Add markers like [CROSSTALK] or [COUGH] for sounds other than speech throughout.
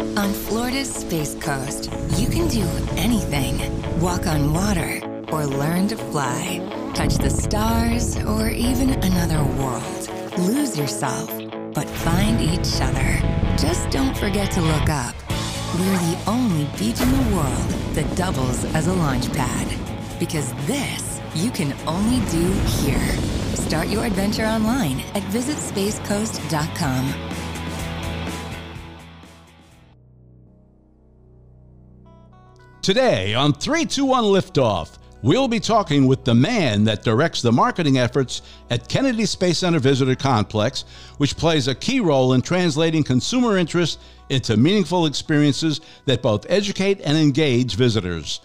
On Florida's Space Coast, you can do anything walk on water or learn to fly, touch the stars or even another world. Lose yourself, but find each other. Just don't forget to look up. We're the only beach in the world that doubles as a launch pad. Because this you can only do here. Start your adventure online at visitspacecoast.com. Today on 321 Liftoff, we'll be talking with the man that directs the marketing efforts at Kennedy Space Center Visitor Complex, which plays a key role in translating consumer interest into meaningful experiences that both educate and engage visitors.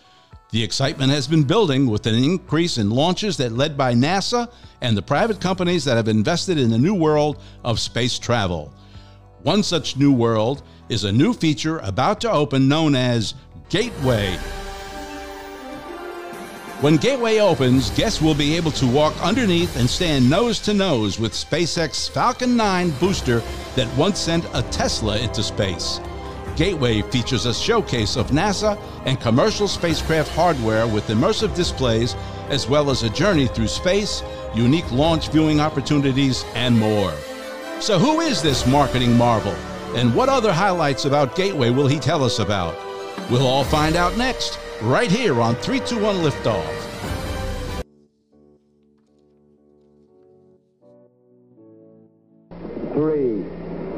The excitement has been building with an increase in launches that led by NASA and the private companies that have invested in the new world of space travel. One such new world is a new feature about to open known as Gateway. When Gateway opens, guests will be able to walk underneath and stand nose to nose with SpaceX Falcon 9 booster that once sent a Tesla into space. Gateway features a showcase of NASA and commercial spacecraft hardware with immersive displays, as well as a journey through space, unique launch viewing opportunities, and more. So, who is this marketing marvel? And what other highlights about Gateway will he tell us about? We'll all find out next, right here on 321 Liftoff. Three,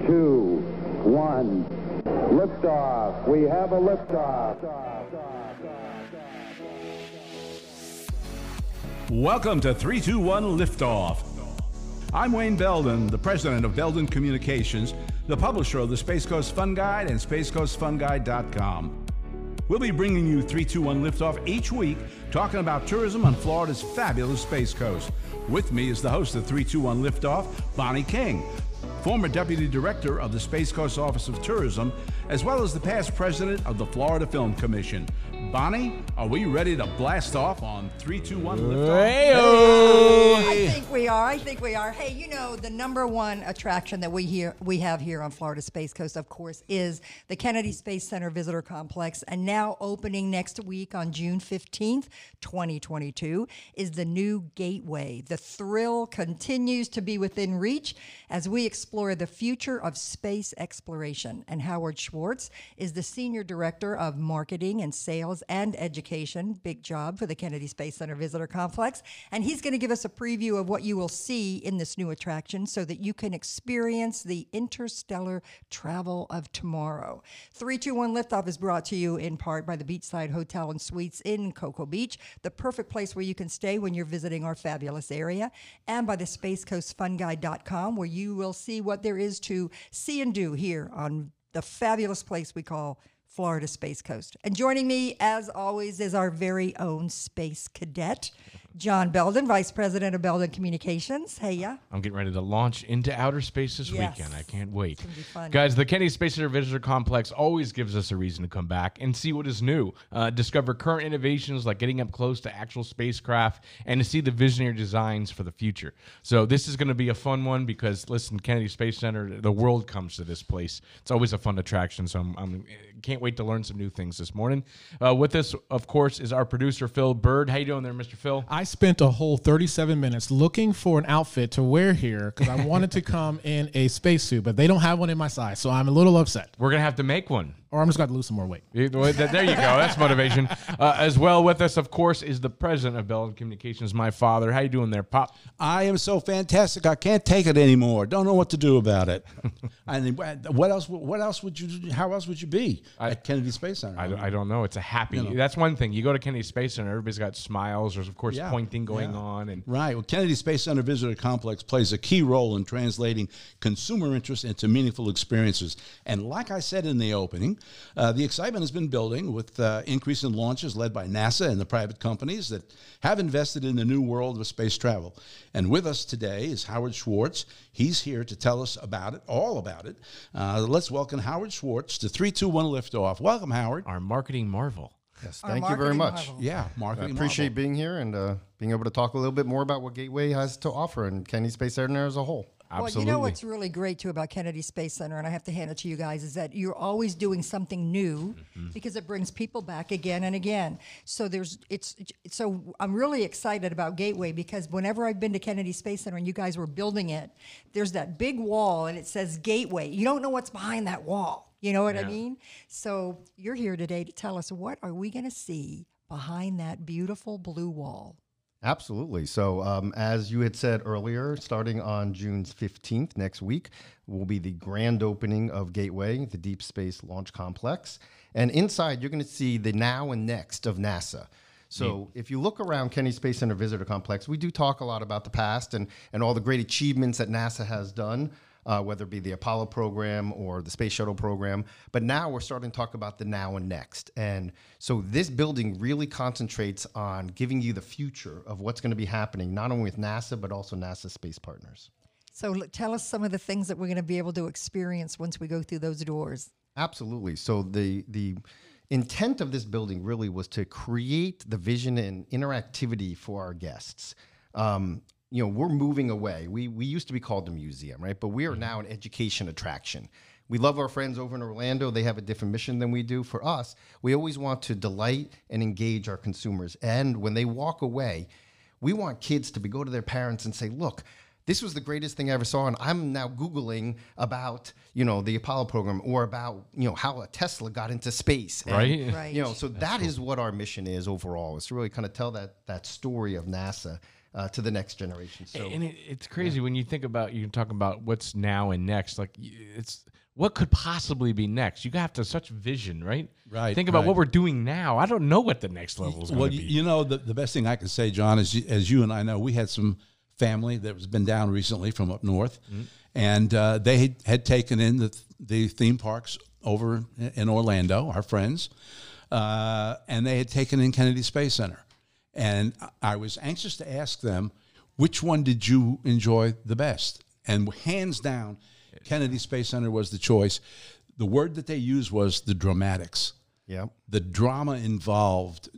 two, one. Liftoff. We have a liftoff. Welcome to 321 Liftoff. I'm Wayne Belden, the president of Belden Communications, the publisher of the Space Coast Fun Guide and SpaceCoastFunGuide.com. We'll be bringing you 321 Liftoff each week, talking about tourism on Florida's fabulous Space Coast. With me is the host of 321 Liftoff, Bonnie King, former deputy director of the Space Coast Office of Tourism, as well as the past president of the Florida Film Commission. Bonnie, are we ready to blast off on 321 Liftoff? I think we are. I think we are. Hey, you know, the number one attraction that we here we have here on Florida Space Coast, of course, is the Kennedy Space Center Visitor Complex. And now opening next week on June 15th, 2022, is the new Gateway. The thrill continues to be within reach as we explore the future of space exploration. And Howard Schwartz is the Senior Director of Marketing and Sales and Education. Big job for the Kennedy Space Center Visitor Complex. And he's going to give us a preview of what you will see in this new attraction so that you can experience the interstellar travel of tomorrow. 321 Liftoff is brought to you in part by the Beachside Hotel and Suites in Cocoa Beach, the perfect place where you can stay when you're visiting our fabulous area, and by the SpaceCoastFunGuide.com, where you will see what there is to see and do here on the fabulous place we call Florida Space Coast. And joining me, as always, is our very own space cadet, John Belden, Vice President of Belden Communications. Hey, yeah. I'm getting ready to launch into outer space this Yes. weekend. I can't wait. gonna be fun. Guys, the Kennedy Space Center Visitor Complex always gives us a reason to come back and see what is new, uh, discover current innovations like getting up close to actual spacecraft, and to see the visionary designs for the future. So, this is going to be a fun one because, listen, Kennedy Space Center, the world comes to this place. It's always a fun attraction. So, I'm, I'm can't wait to learn some new things this morning. Uh, with us, of course, is our producer, Phil Bird. How you doing there, Mr. Phil? I spent a whole 37 minutes looking for an outfit to wear here because I wanted to [LAUGHS] come in a spacesuit, but they don't have one in my size, so I'm a little upset. We're going to have to make one. Or I'm just going to lose some more weight. There you go. That's motivation. [LAUGHS] Uh, as well with us, of course, is the president of Belden Communications, my father. How you doing there, Pop? I am so fantastic. I can't take it anymore. Don't know what to do about it. [LAUGHS] I mean, what else? What else would you? How else would you be at Kennedy Space Center? I, don't- I don't know. It's a happy. That's one thing. You go to Kennedy Space Center, everybody's got smiles. There's of course Yeah, pointing going yeah. on, and Right. Well, Kennedy Space Center Visitor Complex plays a key role in translating consumer interest into meaningful experiences. And like I said in the opening, uh, the excitement has been building with uh, increase in launches led by NASA and the private companies that have invested in the new world of space travel. And with us today is Howard Schwartz. He's here to tell us about it, all about it. Uh, let's welcome Howard Schwartz to 321 Liftoff. Welcome, Howard. our marketing marvel. Yes, thank you very much. marvel. Yeah, I appreciate marvel. being here and uh, being able to talk a little bit more about what Gateway has to offer and Kennedy Space Center as a whole. Absolutely. Well, you know what's really great too about Kennedy Space Center, and I have to hand it to you guys, is that you're always doing something new Mm-hmm. because it brings people back again and again. So there's it's so I'm really excited about Gateway because whenever I've been to Kennedy Space Center and you guys were building it, there's that big wall and it says Gateway. You don't know what's behind that wall. You know what I mean? So you're here today to tell us what are we going to see behind that beautiful blue wall. Absolutely. So, um, as you had said earlier, starting on June 15th, next week, will be the grand opening of Gateway, the Deep Space Launch Complex. And inside, you're going to see the now and next of NASA. So, if you look around Kennedy Space Center Visitor Complex, we do talk a lot about the past and, and all the great achievements that NASA has done uh, whether it be the Apollo program or the Space Shuttle program. But now we're starting to talk about the now and next. And so this building really concentrates on giving you the future of what's going to be happening, not only with NASA, but also NASA space partners. So tell us some of the things that we're going to be able to experience once we go through those doors. Absolutely. So the the intent of this building really was to create the vision and interactivity for our guests. Um, you know, we're moving away. We we used to be called a museum, right? But we are mm-hmm. now an education attraction. We love our friends over in Orlando. They have a different mission than we do. For us, we always want to delight and engage our consumers. And when they walk away, we want kids to be go to their parents and say, "Look, this was the greatest thing I ever saw, and I'm now googling about you know the Apollo program or about you know how a Tesla got into space." And, Right? Right. You know, so that is what our mission is overall. Is to really kind of tell that that story of NASA uh, to the next generation. So and it, it's crazy when you think about you talk about what's now and next. Like it's what could possibly be next. You have to such vision, right? Right, Think about right. what we're doing now. I don't know what the next level is going Well, to you, know, the, the best thing I can say, John, is as you and I know, we had some family that has been down recently from up north, and uh, they had, had taken in the, the theme parks over in Orlando, our friends, uh, and they had taken in Kennedy Space Center. And I was anxious to ask them, which one did you enjoy the best? And hands down, Kennedy Space Center was the choice. The word that they used was the dramatics yeah. the drama involved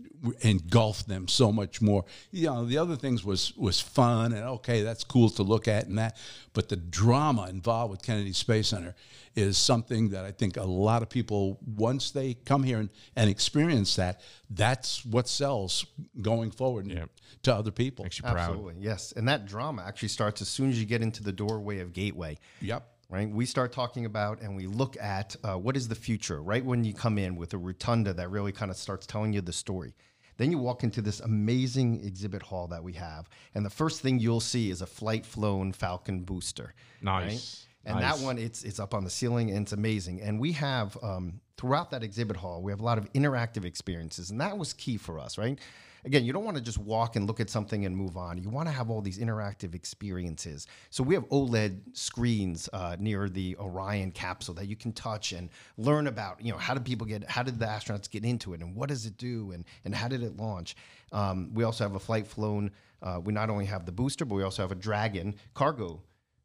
engulfed them so much more. You know, the other things was was fun and okay, that's cool to look at and that, but the drama involved with Kennedy Space Center is something that I think a lot of people once they come here and, and experience that, that's what sells going forward Yeah. to other people. Makes you proud. Absolutely, yes. And that drama actually starts as soon as you get into the doorway of Gateway. Yep. Right, we start talking about and we look at uh, what is the future. Right when you come in with a rotunda that really kind of starts telling you the story, then you walk into this amazing exhibit hall that we have, and the first thing you'll see is a flight flown Falcon booster. Nice. And Nice. that one, it's it's up on the ceiling and it's amazing. And we have um, throughout that exhibit hall, we have a lot of interactive experiences, and that was key for us, right? Again, you don't want to just walk and look at something and move on. You want to have all these interactive experiences. So we have OLED screens uh, near the Orion capsule that you can touch and learn about. You know, how did people get? How did the astronauts get into it, and what does it do, and and how did it launch? Um, we also have a flight flown. Uh, we not only have the booster, but we also have a Dragon cargo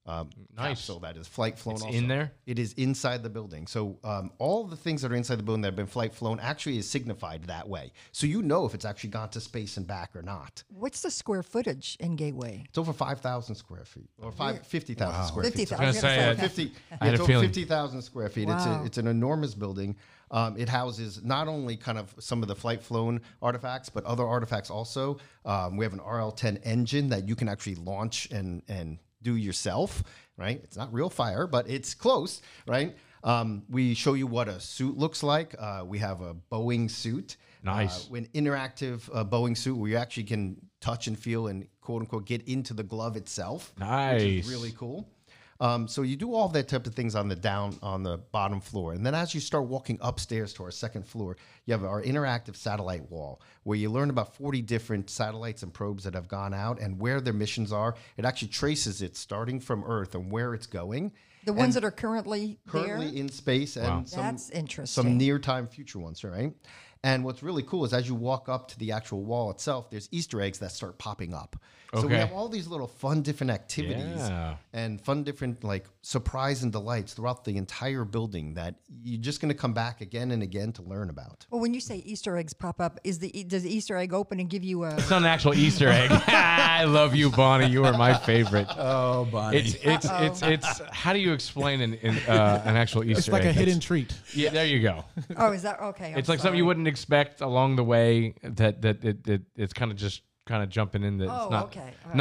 um, Nice. capsule that is flight flown. It's also. in there? It is inside the building. So um, all the things that are inside the building that have been flight flown actually is signified that way. So you know if it's actually gone to space and back or not. What's the square footage in Gateway? It's over 5,000 square feet or five, 50,000 square feet. 50,000. sorry. I was gonna gonna say, say, okay. 50, I had it's a over feeling. 50,000 square feet. It's, Wow. a, it's an enormous building. Um, it houses not only kind of some of the flight flown artifacts, but other artifacts also. Um, we have an RL10 engine that you can actually launch and, and do yourself, right? It's not real fire, but it's close, right? Um, we show you what a suit looks like. Uh, we have a Boeing suit. Nice. Uh, an interactive uh, Boeing suit where you actually can touch and feel and quote unquote get into the glove itself. Which Nice. is really cool. Um, so you do all that type of things on the down on the bottom floor, and then as you start walking upstairs to our second floor, you have our interactive satellite wall where you learn about 40 different satellites and probes that have gone out and where their missions are. It actually traces it starting from Earth and where it's going. The ones that are currently, Currently there. in space and some That's interesting. some near time future ones, right? And what's really cool is as you walk up to the actual wall itself, there's Easter eggs that start popping up. So we have all these little fun, different activities Yeah. and fun, different like surprise and delights throughout the entire building that you're just going to come back again and again to learn about. Well, when you say Easter eggs pop up, is the does the Easter egg open and give you a? It's not an actual Easter egg. [LAUGHS] [LAUGHS] I love you, Bonnie. You are my favorite. Oh, Bonnie. It's it's it's it's. How do you explain an an, uh, an actual Easter It's like egg? a hidden That's- treat. Yeah, there you go. Oh, is that okay? I'm it's like something you wouldn't expect along the way. That that it, it it's kind of just kind of jumping in. That it's Oh, not okay. All right.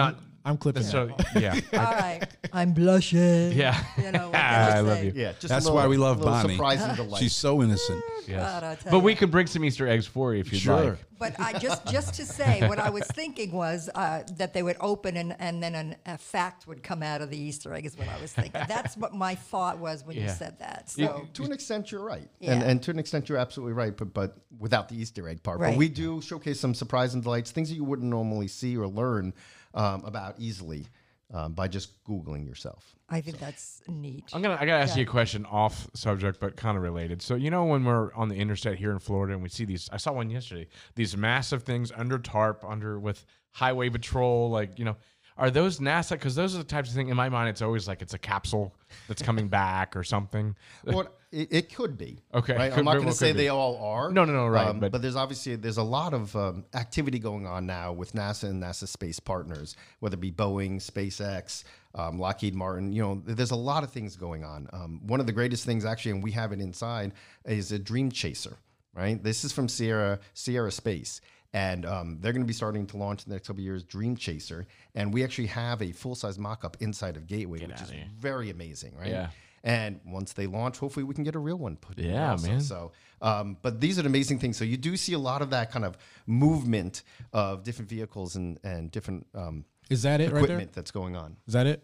Not I'm clipping so yeah [LAUGHS] All right, I'm blushing. yeah. You know, [LAUGHS] what can I love say? you. Yeah, just That's a why we love little Bonnie. Surprise and [LAUGHS] delight. She's so innocent. Yes. God, I tell But we ya. could bring some Easter eggs for you if you'd Sure. like. But I just just to say, what I was thinking was uh, that they would open and, and then an, a fact would come out of the Easter egg. Is what I was thinking. That's what my thought was when you Yeah. said that. You- So to an extent, you're right, Yeah. and and to an extent, you're absolutely right. But but without the Easter egg part, Right. but we do showcase some surprise and delights, things that you wouldn't normally see or learn um, about easily um, by just googling yourself. I think that's neat. I'm gonna I gotta ask you a question off subject, but kind of related. So you know when we're on the interstate here in Florida and we see these, I saw one yesterday. These massive things under tarp, under with highway patrol, like you know, are those NASA? Because those are the types of things in my mind. It's always like it's a capsule that's coming [LAUGHS] back or something. Well, it, it could be. Okay, Right? could I'm not going to say be. they all are. No, no, no, right, Um, but- but, there's obviously there's a lot of um, activity going on now with NASA and NASA space partners, whether it be Boeing, SpaceX, um, Lockheed Martin. You know, there's a lot of things going on. Um, one of the greatest things, actually, and we have it inside, is a Dream Chaser. Right. This is from Sierra Sierra Space. And um, they're going to be starting to launch in the next couple of years Dream Chaser, and we actually have a full size mock up inside of Gateway, which is very amazing, right? Yeah. And once they launch, hopefully we can get a real one put in. Yeah, also. man. So, um, but these are amazing things. So you do see a lot of that kind of movement of different vehicles and and different um, Is that it right equipment there? that's going on. Is that it?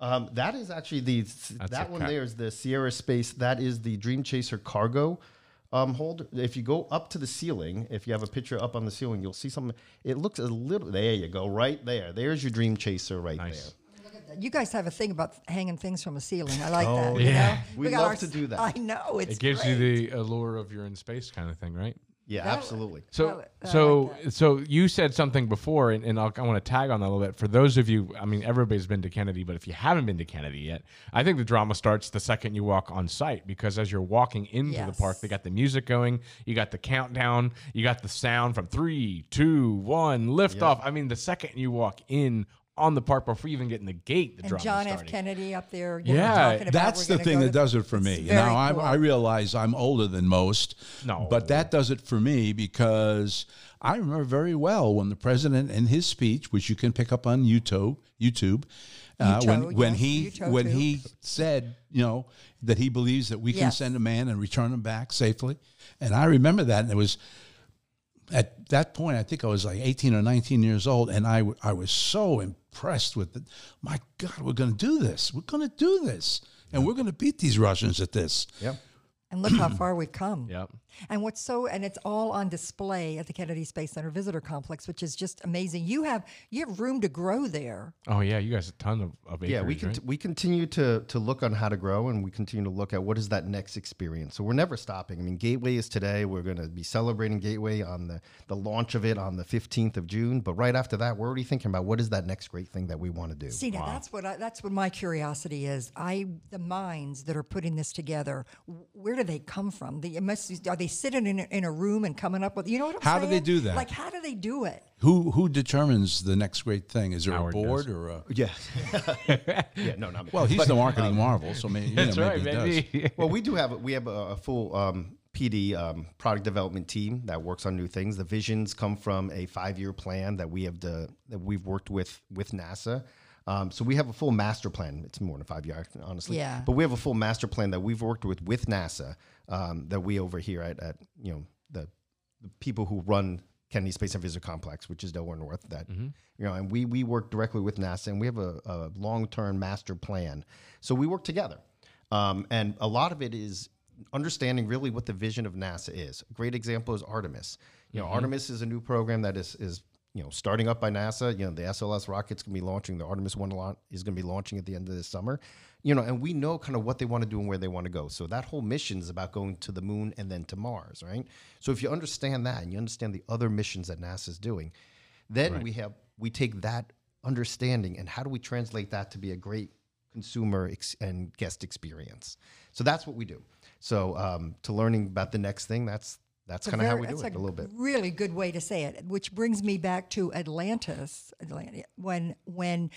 Um, that is actually the that one ca- there is the Sierra Space. That is the Dream Chaser cargo um, hold. If you go up to the ceiling, if you have a picture up on the ceiling, you'll see something. It looks a little. There you go, right there. There's your Dream Chaser right Nice. there. You guys have a thing about hanging things from a ceiling. I like oh, that. Oh, you yeah. know? We got love our to do that. I know it's It gives great. you the allure of you're in space kind of thing, right? Yeah, That- absolutely. So, I so, like so you said something before, and, and I'll, I want to tag on that a little bit. For those of you, I mean, everybody's been to Kennedy, but if you haven't been to Kennedy yet, I think the drama starts the second you walk on site because as you're walking into the park, they got the music going, you got the countdown, you got the sound from three, two, one, lift off. I mean, the second you walk in on the park before you even get in the gate, the and drama John F. Kennedy up there. You Yeah, know, talking That's we're the thing that to- does it for me. Now I, cool. I realize I'm older than most. No. but that does it for me because I remember very well when the president in his speech, which you can pick up on YouTube, YouTube, uh, when when yes, he YouTube when too. he said, you know, that he believes that we can send a man and return him back safely, and I remember that, and it was at that point, I think I was like 18 or 19 years old, and I, w- I was so impressed with it. My God, we're going to do this. We're going to do this. And we're going to beat these Russians at this. Yep. And look how far we've come. Yep. And what's so and it's all on display at the Kennedy Space Center Visitor Complex, which is just amazing. You have you have room to grow there. Oh yeah, you guys a ton of, of acres, Yeah, we right? can we continue to to look on how to grow, and we continue to look at what is that next experience. So we're never stopping. I mean, Gateway is today. We're going to be celebrating Gateway on the the launch of it on the fifteenth of June. But right after that, we're already thinking about what is that next great thing that we want to do. See, now that's what I, that's what my curiosity is. I the minds that are putting this together. Where do they come from? The, it must, are they sitting in a, in a room and coming up with? You know what I'm How do they do that? Like, how do they do it? Who who determines the next great thing? Is there Howard a board does. or a? [LAUGHS] Yeah, yeah, no, not me. Well, he's the marketing marvel, so [LAUGHS] maybe you That's know, right, maybe he does. baby. [LAUGHS] well, we do have we have a, a full um, PD um, product development team that works on new things. The visions come from a five year plan that we have the, that we've worked with with NASA. Um, so we have a full master plan. It's more than five years, honestly. Yeah. But we have a full master plan that we've worked with with NASA. Um, that we over here at, at you know the, the people who run Kennedy Space and Visitor Complex, which is Delaware North. That you know, and we we work directly with NASA, and we have a, a long term master plan. So we work together, um, and a lot of it is understanding really what the vision of NASA is. A great example is Artemis. You know, Artemis is a new program that is is you know, starting up by NASA. You know, the SLS rocket's going to be launching. The Artemis One launch is going to be launching at the end of this summer. You know, and we know kind of what they want to do and where they want to go. So that whole mission is about going to the moon and then to Mars, right? So if you understand that and you understand the other missions that NASA's doing, then we have we take that understanding and how do we translate that to be a great consumer ex- and guest experience. So that's what we do. So um, to learning about the next thing, that's that's a kind of how we do it a little bit. Really good way to say it, which brings me back to Atlantis. Atlantis when when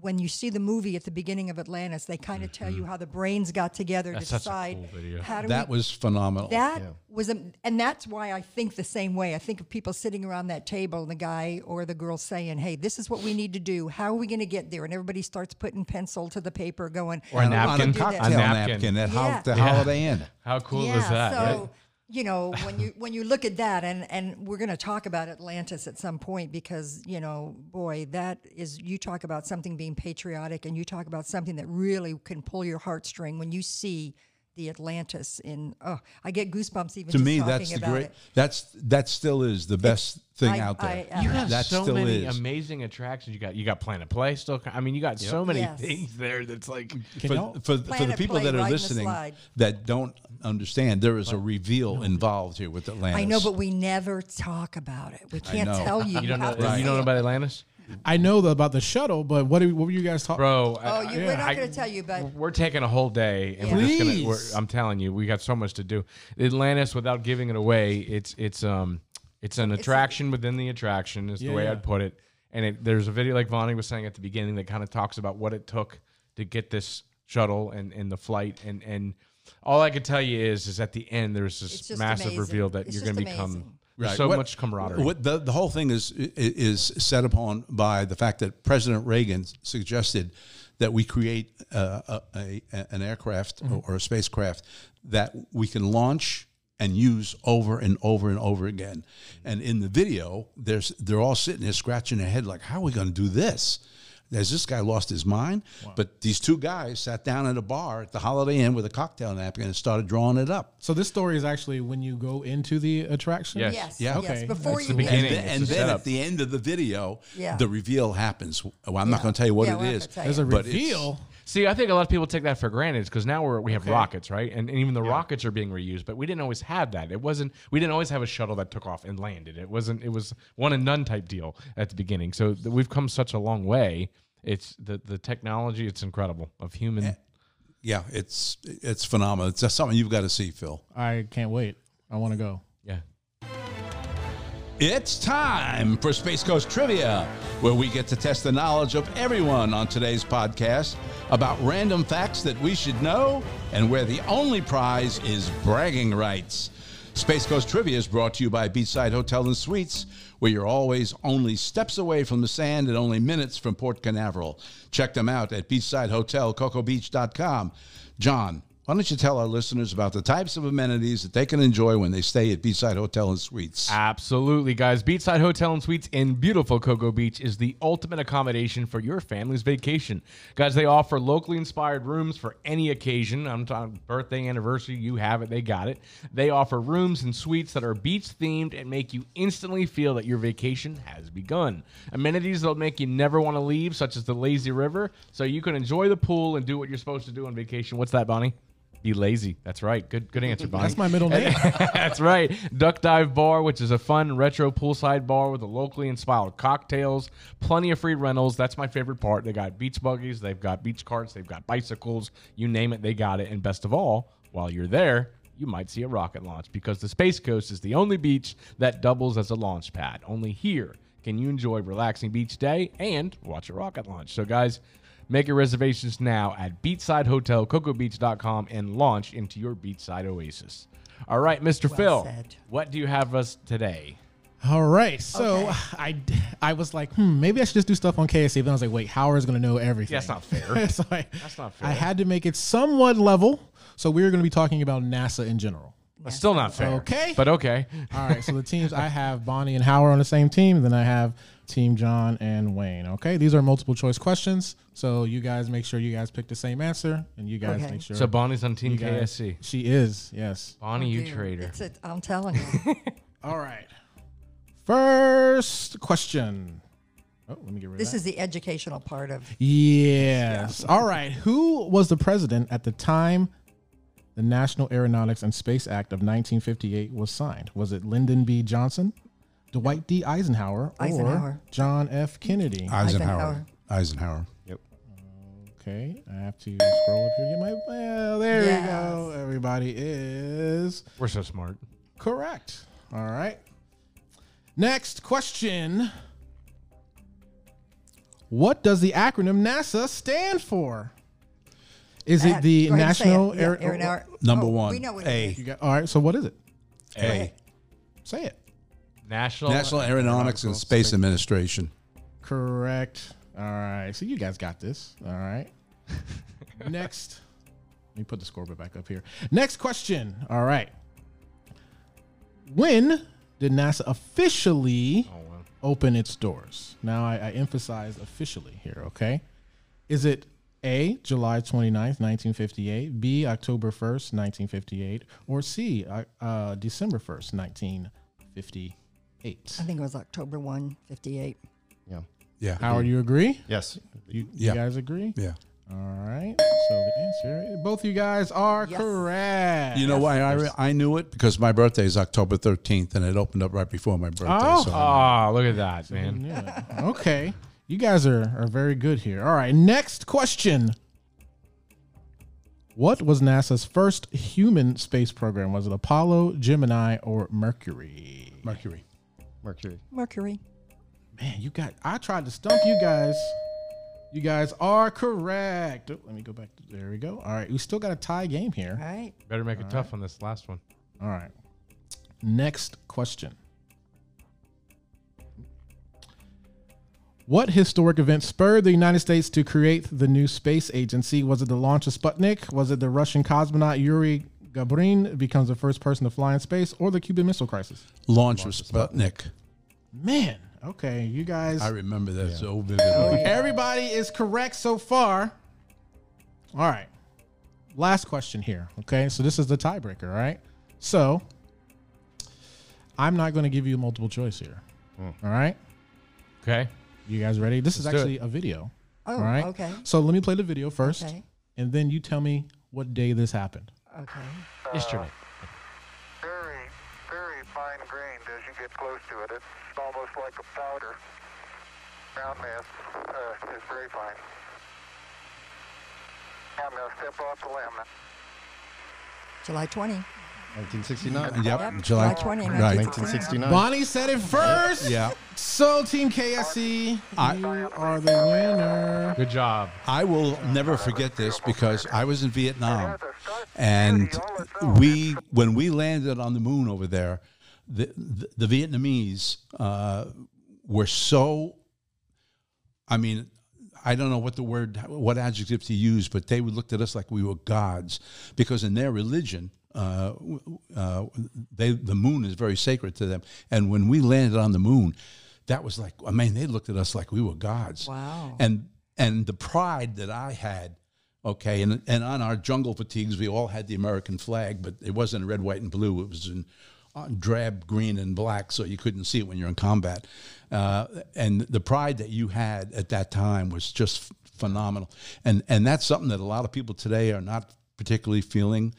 when you see the movie at the beginning of Atlantis, they kind of tell you mm-hmm. how the brains got together That's to such a decide cool video. how do That we, was phenomenal. that was a, and that's why I think the same way. I think of people sitting around that table and the guy or the girl saying, "Hey, this is what we need to do. How are we going to get there?" And everybody starts putting pencil to the paper, going, Or a napkin. a cocktail. A napkin, napkin. at Yeah. ho- the Yeah. Holiday Inn. How cool yeah, is that? so right? You know when you when you look at that, and and we're going to talk about Atlantis at some point because you know, boy, that is you talk about something being patriotic, and you talk about something that really can pull your heartstring when you see the Atlantis in. Oh, I get goosebumps even To just me, talking that's the great. it. That's that still is the best thing I- out there. I, uh, You have that so still many is. amazing attractions. You got you got Planet Play still. I mean, you got so many Yes. things there. That's like Can for, for, for the people Play that are riding the listening that don't understand, there is a reveal involved here with Atlantis. I know, but we never talk about it. We can't tell you. you don't know. have You don't know about Atlantis, I know the, about the shuttle, but what, do- what were you guys talking? bro. Oh, you, we're not going to tell you, but We're taking a whole day, and we're just gonna. We're, Please. I'm telling you, we got so much to do. Atlantis, without giving it away, it's it's um it's an attraction within the attraction, is the way yeah. I'd put it. And it, there's a video like Bonnie was saying at the beginning that kind of talks about what it took to get this shuttle and, and the flight and and all I could tell you is is at the end there's this massive amazing. reveal that It's you're going to become. There's so What- much camaraderie. What the, the whole thing is is set upon by the fact that President Reagan suggested that we create uh, a, a an aircraft or a spacecraft that we can launch and use over and over and over again. And in the video, there's they're all sitting there scratching their head like, "How are we going to do this?" Has this guy lost his mind? But these two guys sat down at a bar at the Holiday Inn with a cocktail napkin and started drawing it up. So this story is actually when you go into the attraction. Yes. yes, Yeah. yes. Okay. Before That's you the beginning. And, then, and then setup. at the end of the video, Yeah. the reveal happens. Well, I'm not going to tell you what Yeah, it we're is. There's a but it's- reveal. See, I think a lot of people take that for granted because now we're, we have rockets, right? And, and even the rockets are being reused, but we didn't always have that. It wasn't. We didn't always have a shuttle that took off and landed. It wasn't. It was one and none type deal at the beginning. So th- we've come such a long way. It's the the technology. It's incredible of human. Eh, yeah, it's it's phenomenal. It's just something you've got to see, Phil. I can't wait. I want to go. Yeah. It's time for Space Coast Trivia, where we get to test the knowledge of everyone on today's podcast about random facts that we should know and where the only prize is bragging rights. Space Coast Trivia is brought to you by Beachside Hotel and Suites, where you're always only steps away from the sand and only minutes from Port Canaveral. Check them out at beachsidehotelcocobeach.com. John, why don't you tell our listeners about the types of amenities that they can enjoy when they stay at Beachside Hotel and Suites? Absolutely, guys. Beachside Hotel and Suites in beautiful Cocoa Beach is the ultimate accommodation for your family's vacation. Guys, they offer locally inspired rooms for any occasion. I'm talking birthday, anniversary, you have it, they got it. They offer rooms and suites that are beach themed and make you instantly feel that your vacation has begun. Amenities that'll make you never want to leave, such as the lazy river, so you can enjoy the pool and do what you're supposed to do on vacation. What's that, Bonnie? Be lazy. That's right. Good good answer, Bonnie. That's my middle [LAUGHS] name. That's right. Duck Dive Bar, which is a fun retro poolside bar with a locally inspired cocktails, plenty of free rentals. That's my favorite part. They got beach buggies, they've got beach carts, they've got bicycles, you name it, they got it. And best of all, while you're there, you might see a rocket launch because the Space Coast is the only beach that doubles as a launch pad. Only here can you enjoy relaxing beach day and watch a rocket launch. So guys, Make your reservations now at beachsidehotelcocobeach.com and launch into your beachside oasis. All right, Mr. Phil, said. what do you have us today? All right. So Okay. [LAUGHS] I, d- I was like, hmm, maybe I should just do stuff on KSC. Then I was like, wait, Howard's going to know everything. That's not [LAUGHS] fair. so I, That's not fair. I had to make it somewhat level. So we are going to be talking about NASA in general. That's still not fair. Okay. But okay. [LAUGHS] All right. So the teams I have Bonnie and Howard on the same team. Then I have Team John and Wayne. Okay. These are multiple choice questions. So you guys make sure you guys pick the same answer, and you guys Okay. make sure. So Bonnie's on Team you guys- KSC. She is. Yes. Bonnie, you oh, Dude, traitor. It's a, I'm telling you. [LAUGHS] All right. First question. Oh, let me get rid This of that. is the educational part of. Yes. All right. Who was the president at the time the National Aeronautics and Space Act of 1958 was signed? Was it Lyndon B. Johnson, Dwight D. Eisenhower, or Eisenhower. John F. Kennedy? Eisenhower. Eisenhower. Yep. Okay, I have to scroll up here. to Get my well, there you go. Everybody is We're so smart. correct. All right. Next question. What does the acronym NASA stand for? Is it the go ahead and say it. National Yeah, Aer- Aeronaut- oh, Number oh, one. We know what A. it is. You got all right. So what is it? A. Say it. National National Aeronautics and Space Administration. Correct. All right. So you guys got this. All right. [LAUGHS] Next. Let me put the scoreboard back up here. Next question. All right. When did NASA officially oh, open its doors? Now, I, I emphasize officially here, okay? Is it A, July 29th, 1958, B, October 1st, 1958, or C, uh, uh, December 1st, 1958? I think it was October 1, 58. Yeah. Yeah. Howard, you agree? Yes. You, Yeah. guys agree? Yeah. All right. So the answer, both of you guys are Yes. correct. You know why I, re- I knew it? Because my birthday is October 13th and it opened up right before my birthday. Oh. so Ah, look at that, man. Yeah. Okay. You guys are, are very good here. All right. Next question. What was NASA's first human space program? Was it Apollo, Gemini, or Mercury? Mercury. Mercury. Mercury. Man, you got. I tried to stump you guys. You guys are correct. Oh, let me go back. To, there we go. All right. We still got a tie game here. All right. Better make it tough on this last one. All right. Next question. What historic event spurred the United States to create the new space agency? Was it the launch of Sputnik? Was it the Russian cosmonaut Yuri Gagarin becomes the first person to fly in space, or the Cuban Missile Crisis? Launch of Sputnik. Man, okay, you guys. I remember that so vividly. [LAUGHS] Everybody is correct so far. All right. Last question here. Okay. So this is the tiebreaker, right? So I'm not going to give you a multiple choice here. Hmm. All right. Okay. You guys ready? This is Let's do actually a video. Oh, all right. okay. So let me play the video first, Okay. and then you tell me what day this happened. Okay. Yesterday. very, very fine grained as you get close to it. It's almost like a powder. Ground mass uh, is very fine. I'm going to step off the limb. July 20. 1969. Yep. Yep, July. July 20, Right. 1969. Bonnie said it first. Yeah. So Team KSC, I- you are the winner. Good job. I will never forget this because I was in Vietnam, and we when we landed on the moon over there, the the, the Vietnamese uh, were so. I mean, I don't know what the word, what adjective to use, but they looked at us like we were gods because in their religion. Uh, uh, they the moon is very sacred to them, and when we landed on the moon, that was like I mean they looked at us like we were gods. Wow. And and the pride that I had, okay, and and on our jungle fatigues we all had the American flag, but it wasn't red, white, and blue. It was in uh, drab green and black, so you couldn't see it when you're in combat. Uh, and the pride that you had at that time was just phenomenal. And and that's something that a lot of people today are not particularly feeling.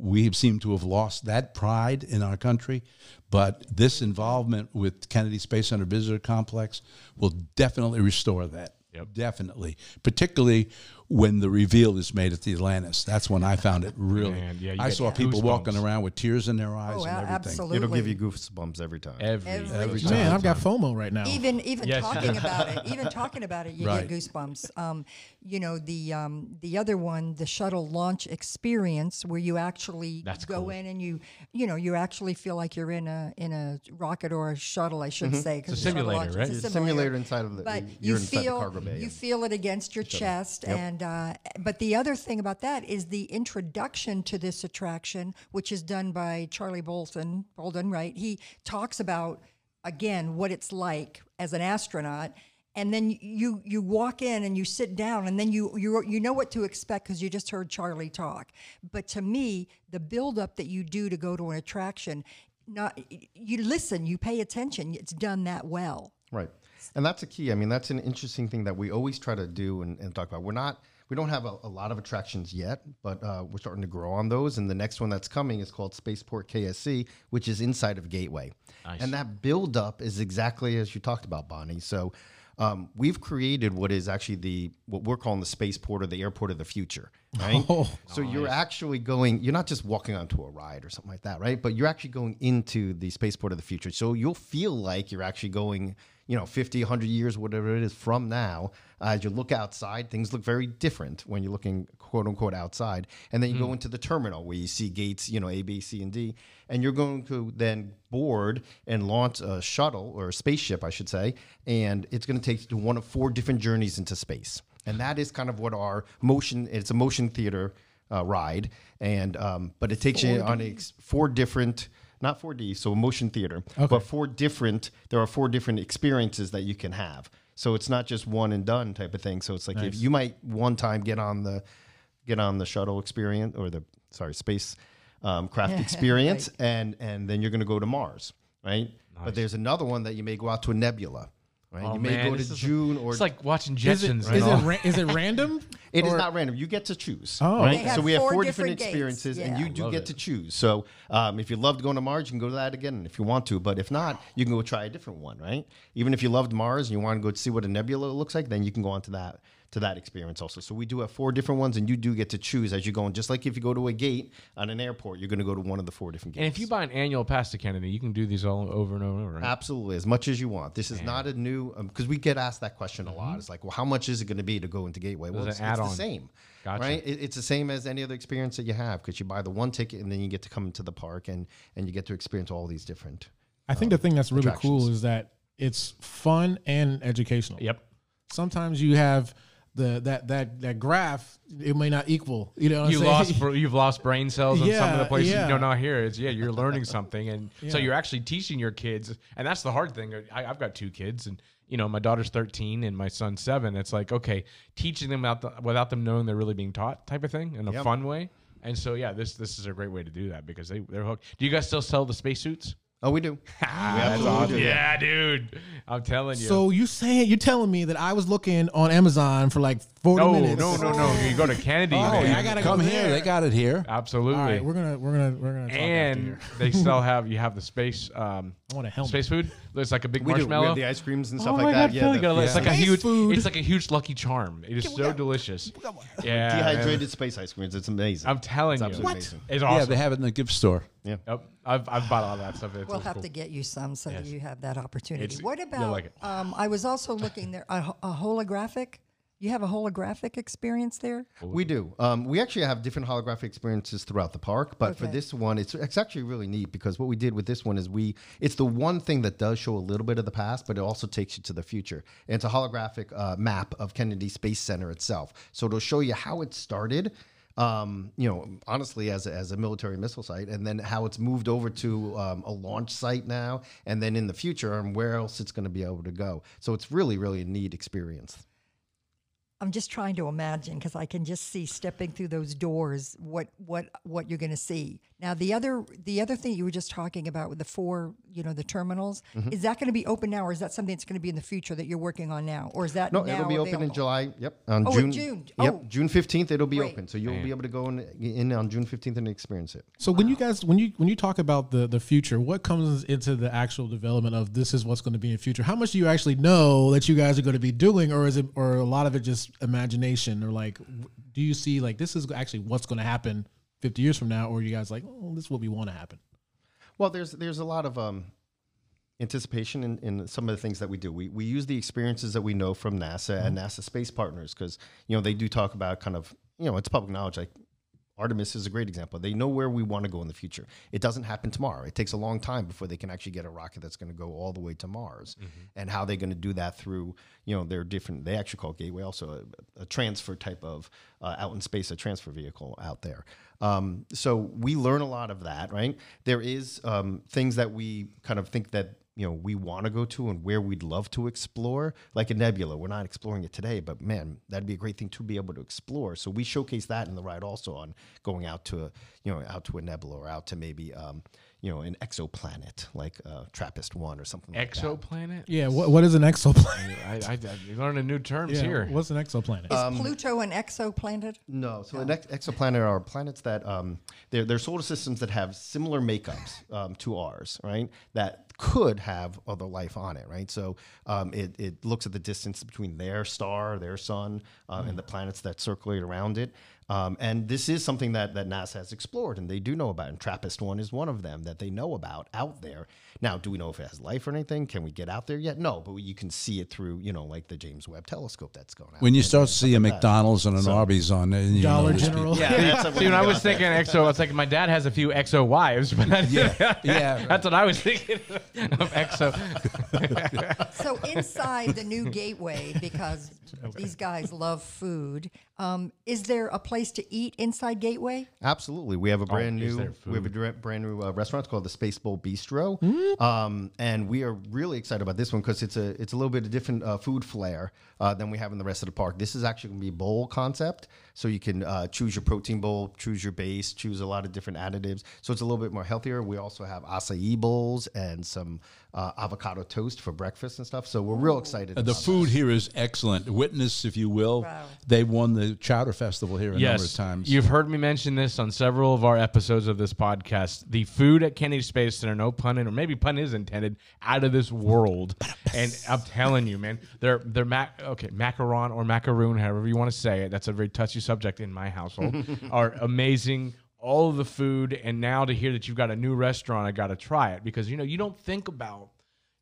We seem to have lost that pride in our country, but this involvement with Kennedy Space Center Visitor Complex will definitely restore that. Yep. Definitely, particularly when the reveal is made at the Atlantis. That's when I found it really. Man, yeah, I saw people goosebumps. walking around with tears in their eyes Oh, and everything. absolutely. It'll give you goosebumps every time. Every, Every Every time. Man, I've got FOMO right now. Even even Yes. talking [LAUGHS] about it, even talking about it, you Right. get goosebumps. Um, you know the um, the other one, the shuttle launch experience, where you actually That's go cool. in and you you know you actually feel like you're in a in a rocket or a shuttle, I should say. 'cause It's a simulator, launch right? It's a simulator inside of the- But you're you inside the feel cargo bay you feel it against your chest, and uh, but the other thing about that is the introduction to this attraction, which is done by Charlie Bolden. Bolden, right? He talks about again what it's like as an astronaut and then you you walk in and you sit down and then you you you know what to expect because you just heard Charlie talk but to me the buildup that you do to go to an attraction not you listen, you pay attention. It's done that well. Right. And that's a key. I mean, that's an interesting thing that we always try to do and, and talk about. We're not, we don't have a, a lot of attractions yet, but uh, we're starting to grow on those. And the next one that's coming is called Spaceport KSC, which is inside of Gateway. Nice. And that build up is exactly as you talked about, Bonnie. So um, we've created what is actually the what we're calling the spaceport or the airport of the future, right? so you're actually going. You're not just walking onto a ride or something like that, right? But you're actually going into the spaceport of the future. So you'll feel like you're actually going, you know, 50, 100 years, whatever it is from now. As you look outside, things look very different when you're looking quote unquote outside. And then you go into the terminal where you see gates, you know, A, B, C, and D. And you're going to then board and launch a shuttle or a spaceship, I should say. And it's going to take you to one of four different journeys into space. And that is kind of what our motion, it's a motion theater uh, ride. And, um, but it takes you on four different, not 4D, so motion theater, but four different, there are four different experiences that you can have. So it's not just one and done type of thing. So it's like if you might one time get on the get on the shuttle experience or the sorry space um, craft [LAUGHS] experience, and and then you're going to go to Mars, right? But there's another one that you may go out to a nebula, right? Oh, you may man, go to is June or It's like watching Is it, Jetsons. is, and it, ra- [LAUGHS] is it random? [LAUGHS] It is Or- not random. You get to choose. Oh. right? So we have four four different different, gates, experiences, and you do get it. to choose. So um, if you loved going to Mars, you can go to that again if you want to. But if not, you can go try a different one, right? Even if you loved Mars and you want to go see what a nebula looks like, then you can go on to that to that experience also. So we do have four different ones, and you do get to choose as you go. And just like if you go to a gate on an airport, you're going to go to one of the four different gates. and if you buy an annual pass to Kennedy, you can do these all over and over and over. Right? Absolutely, as much as you want. This is not a new because we get asked that question a Mm-hmm. lot. It's like, well, how much is it going to be to go into Gateway? Well, it's, it's the same, Gotcha. right? It, it's the same as any other experience that you have because you buy the one ticket and then you get to come into the park and and you get to experience all these different. I think the thing that's really cool is that it's fun and educational. Yep. Sometimes you have the that that that graph it may not equal. You know, what you I'm saying? lost you've lost brain cells in some of the places yeah. no not here it's yeah you're learning [LAUGHS] something and so you're actually teaching your kids and that's the hard thing I, i've got two kids and you know my daughter's 13 and my son's 7 it's like okay teaching them without, the, without them knowing they're really being taught type of thing in a Yep. fun way and so yeah this this is a great way to do that because they, they're hooked do you guys still sell the spacesuits Oh, we do. [LAUGHS] that's awesome. yeah dude i'm telling you So you saying you're telling me that I was looking on Amazon for like 40 no, minutes? no no no you go to kennedy Oh, man. yeah, I gotta Come go here. They got it here. absolutely All right, we're gonna we're gonna we're gonna talk after and here. they [LAUGHS] still have you have the space um I want a helmet. space food it's like a big We do. We marshmallow have the ice creams and Oh stuff my like god, that. Phil, you the- gotta- it's like a huge, food. it's like a huge Lucky Charm. It is so delicious. [LAUGHS] Yeah, man. dehydrated space ice creams. It's amazing. I'm telling It's you, absolutely amazing. it's awesome. Yeah, they have it in the gift store. Yeah. Yep. I've, I've bought all that stuff. It's, We'll it's have cool. to get you some so that you have that opportunity. It's- what about? like. Um, I was also looking there a, a holographic. You have a holographic experience there. We do. Um, we actually have different holographic experiences throughout the park, but for this one, it's it's actually really neat because what we did with this one is we it's the one thing that does show a little bit of the past, but it also takes you to the future. And it's a holographic uh, map of Kennedy Space Center itself, so it'll show you how it started. Um, you know, honestly, as a, as a military missile site, and then how it's moved over to um, a launch site now, and then in the future, and where else it's going to be able to go. So it's really, really a neat experience. I'm just trying to imagine because I can just see stepping through those doors what what what you're going to see. Now the other the other thing you were just talking about with the four you know the terminals Mm-hmm. is that going to be open now or is that something that's going to be in the future that you're working on now or is that No, now it'll be open in? July. Yep, on Oh, June. June. Yep, Oh. June fifteenth. It'll be Great. open, so you'll be able to go in, in on June fifteenth and experience it. So when you guys when you when you talk about the the future, what comes into the actual development of this is what's going to be in the future? How much do you actually know that you guys are going to be doing, or is it or a lot of it just imagination, or like do you see like this is actually what's going to happen 50 years from now, or are you guys like oh this is what we want to happen? Well, there's there's a lot of um, anticipation in, in some of the things that we do. We we use the experiences that we know from NASA and NASA space partners because you know they do talk about kind of you know it's public knowledge like. Artemis is a great example. They know where we want to go in the future. It doesn't happen tomorrow. It takes a long time before they can actually get a rocket that's going to go all the way to Mars. And how they're going to do that through, you know, they're different. They actually call it Gateway also a, a transfer type of uh, out in space, a transfer vehicle out there. Um, so we learn a lot of that, right? There is um, things that we kind of think that you know we want to go to and where we'd love to explore, like a nebula. We're not exploring it today, but man, that'd be a great thing to be able to explore. So we showcase that in the ride also on going out to a you know out to a nebula or out to maybe um, you know, an exoplanet like uh, Trappist One or something. like that. Exoplanet? Yeah, what, what is an exoplanet? I, I, I learning new terms Yeah, here. What's an exoplanet? Is Pluto an exoplanet? No, so an ex- exoplanet are planets that um, they're, they're solar systems that have similar makeups um, to ours, right? That could have other life on it, right? So um, it, it looks at the distance between their star, their sun, um, and the planets that circulate around it. Um, and this is something that, that NASA has explored and they do know about. And TRAPPIST 1 is one of them that they know about out there. Now, do we know if it has life or anything? Can we get out there yet? No, but you can see it through, you know, like the James Webb telescope that's going out. When you start and to stuff see a like that. McDonald's and an Arby's on there, you Dollar know these General. people- Yeah, See, when I was thinking exo, it's like my dad has a few exo wives, [LAUGHS] but I, Yeah, yeah, [LAUGHS] that's what I was thinking of exo. [LAUGHS] So inside the new gateway, because these guys love food, um, is there a place to eat inside Gateway? Absolutely, we have a brand Oh, new we have a brand new uh, restaurant. It's called the Space Bowl Bistro, Hmm? Um, and we are really excited about this one because it's a it's a little bit of different uh, food flair uh, than we have in the rest of the park. This is actually going to be a bowl concept, so you can uh, choose your protein bowl, choose your base, choose a lot of different additives. So it's a little bit more healthier. We also have acai bowls and some uh, avocado toast for breakfast and stuff. So we're real excited. Uh, The about food here is excellent. Witness, if you will, Wow. they won the Chowder Festival here a number of times. you've heard me mention this on several of our episodes of this podcast. The food at Kennedy Space Center, no pun in, or maybe pun is intended, out of this world. and I'm telling you, man, they're they're mac okay macaron or macaroon, however you want to say it. That's a very touchy subject in my household. [LAUGHS] are amazing. All the food, and now to hear that you've got a new restaurant, I got to try it because you know you don't think about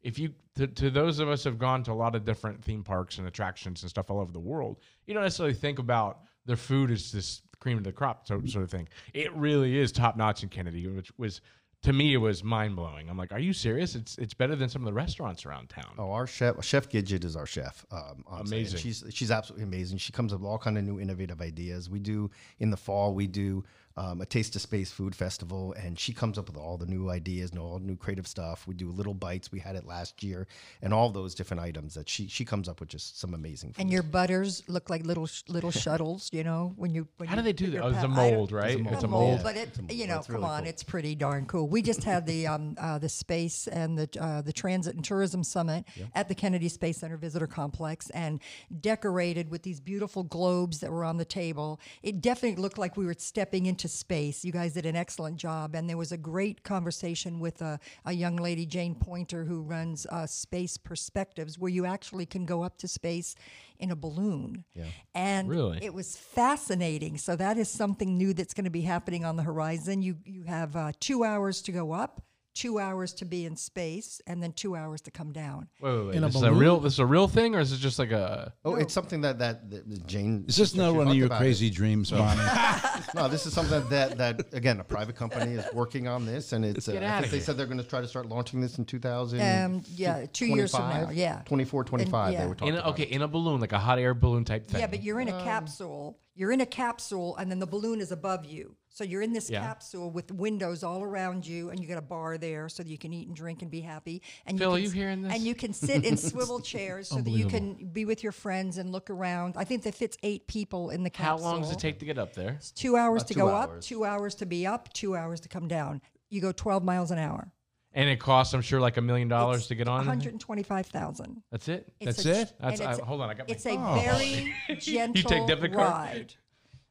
if you to, to those of us who've gone to a lot of different theme parks and attractions and stuff all over the world, you don't necessarily think about their food as this cream of the crop sort of thing. It really is top notch in Kennedy, which was to me it was mind blowing. I'm like, are you serious? It's it's better than some of the restaurants around town. Oh, our chef, Chef Gidget is our chef. Um, Amazing. She's she's absolutely amazing. She comes up with all kind of new innovative ideas. We do in the fall. We do um, a Taste of Space food festival, and she comes up with all the new ideas and all new creative stuff. We do little bites. We had it last year, and all those different items that she she comes up with just some amazing. Food. And your butters look like little little [LAUGHS] shuttles, you know, when you. When How you do they do that? Oh, it's a a I don't- mold, right? mold. It's a a mold. mold, but it, you know, It's come really on, cool. it's pretty darn cool. We just had the um, uh, the space and the uh, the transit and tourism summit at the Kennedy Space Center Visitor Complex, and decorated with these beautiful globes that were on the table. It definitely looked like we were stepping into space. You guys did an excellent job, and there was a great conversation with a, a young lady, Jane Poynter, who runs uh, Space Perspectives, where you actually can go up to space in a balloon. Yeah. And Really? it was fascinating. So that is something new that's going to be happening on the horizon. You you have uh, two hours to go up, two hours to be in space, and then two hours to come down. Wait, wait, wait. In a This is a real this is a real thing, or is it just like a oh, it's something that that, that Jane. is this not one of your crazy it. dreams, Bonnie? [LAUGHS] No, this is something that that again a private company is working on this, and it's. Uh, Get I think they said they're going to try to start launching this in 2000. Um, yeah, two years from now, yeah. 24, 25. yeah. They were talking in a, about okay in a balloon, like a hot air balloon type thing. Yeah, but you're in a capsule. You're in a capsule, and then the balloon is above you. So you're in this Yeah. capsule with windows all around you, and you got a bar there so that you can eat and drink and be happy. And Phil, you are can, you hearing this? And you can sit in [LAUGHS] swivel chairs so that you can be with your friends and look around. I think that fits eight people in the capsule. How long does it take to get up there? It's two hours About to two go up, two hours to be up, two hours to come down. You go 12 miles an hour. And it costs, I'm sure, like a million dollars to get on. 125,000. That's it. That's a, it? That's I, hold on. I got. My car. It's my, a oh. very [LAUGHS] gentle take debit card? ride.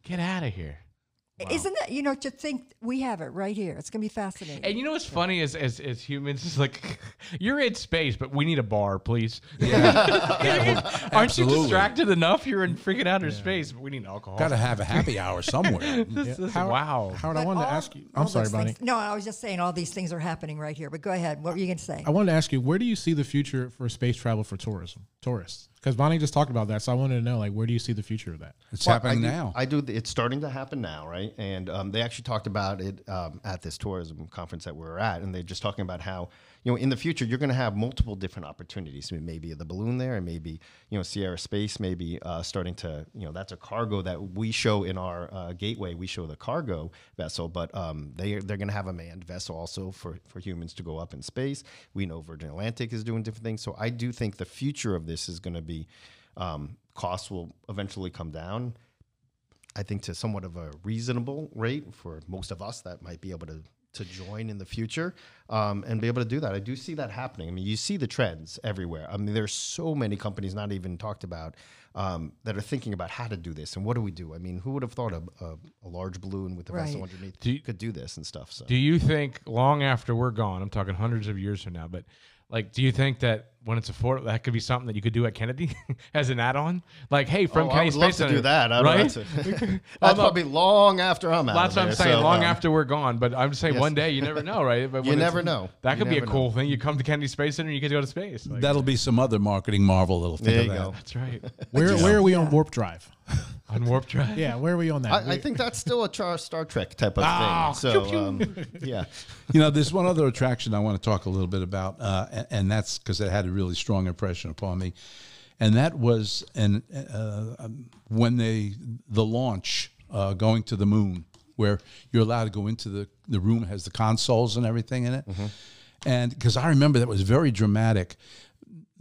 get out of here. Isn't that you know to think we have it right here? It's gonna be fascinating. And you know what's funny is as as humans is like [LAUGHS] you're in space, but we need a bar, please. Yeah. [LAUGHS] Aren't you distracted enough? You're in freaking outer space, but we need alcohol. Got to have a happy hour somewhere. [LAUGHS] This is- How- wow. Howard, I But wanted to ask you. I'm sorry, Bonnie. things- no, I was just saying all these things are happening right here. But go ahead. What were you going to say? I wanted to ask you, where do you see the future for space travel for tourism, tourists? Because Bonnie just talked about that, so I wanted to know, like, where do you see the future of that? It's Well, happening I do, now. I do. It's starting to happen now, right? And um, they actually talked about it um, at this tourism conference that we were at, and they're just talking about how you know in the future you're going to have multiple different opportunities. I mean, maybe the balloon there, and maybe you know Sierra Space, maybe uh, starting to you know that's a cargo that we show in our uh, gateway. We show the cargo vessel, but um, they they're going to have a manned vessel also for for humans to go up in space. We know Virgin Atlantic is doing different things, so I do think the future of this is going to be um, costs will eventually come down. I think to somewhat of a reasonable rate for most of us that might be able to to join in the future um, and be able to do that. I do see that happening. I mean, you see the trends everywhere. I mean, there's so many companies not even talked about um, that are thinking about how to do this and what do we do. I mean, who would have thought a, a, a large balloon with a vessel underneath Do you- could do this and stuff? So Do you think long after we're gone, I'm talking hundreds of years from now, but like, do you think that when it's affordable, that could be something that you could do at Kennedy [LAUGHS] as an add-on? Like, hey, from Oh, I Kennedy would Space love to [LAUGHS] do that. I right? That's, that's probably long after I'm out. That's what I'm there, saying. so, long um, after we're gone, but I'm just saying Yes. one day you never know, right? [LAUGHS] But You never know. That You could be a cool know. thing. You come to Kennedy Space Center, and you get to go to space. Like, That'll be some other marketing marvel that'll think There of you that. go. that's right. Where where are we on warp drive? [LAUGHS] On warp drive. Yeah, where are we on that? I, I think that's still a char- Star Trek type of Ah, thing. So, um, yeah. [LAUGHS] You know, there's one other attraction I want to talk a little bit about, uh, and, and that's because it had a really strong impression upon me, and that was and uh, um, when they the launch uh, going to the moon, where you're allowed to go into the the room has the consoles and everything in it, and because I remember that was very dramatic,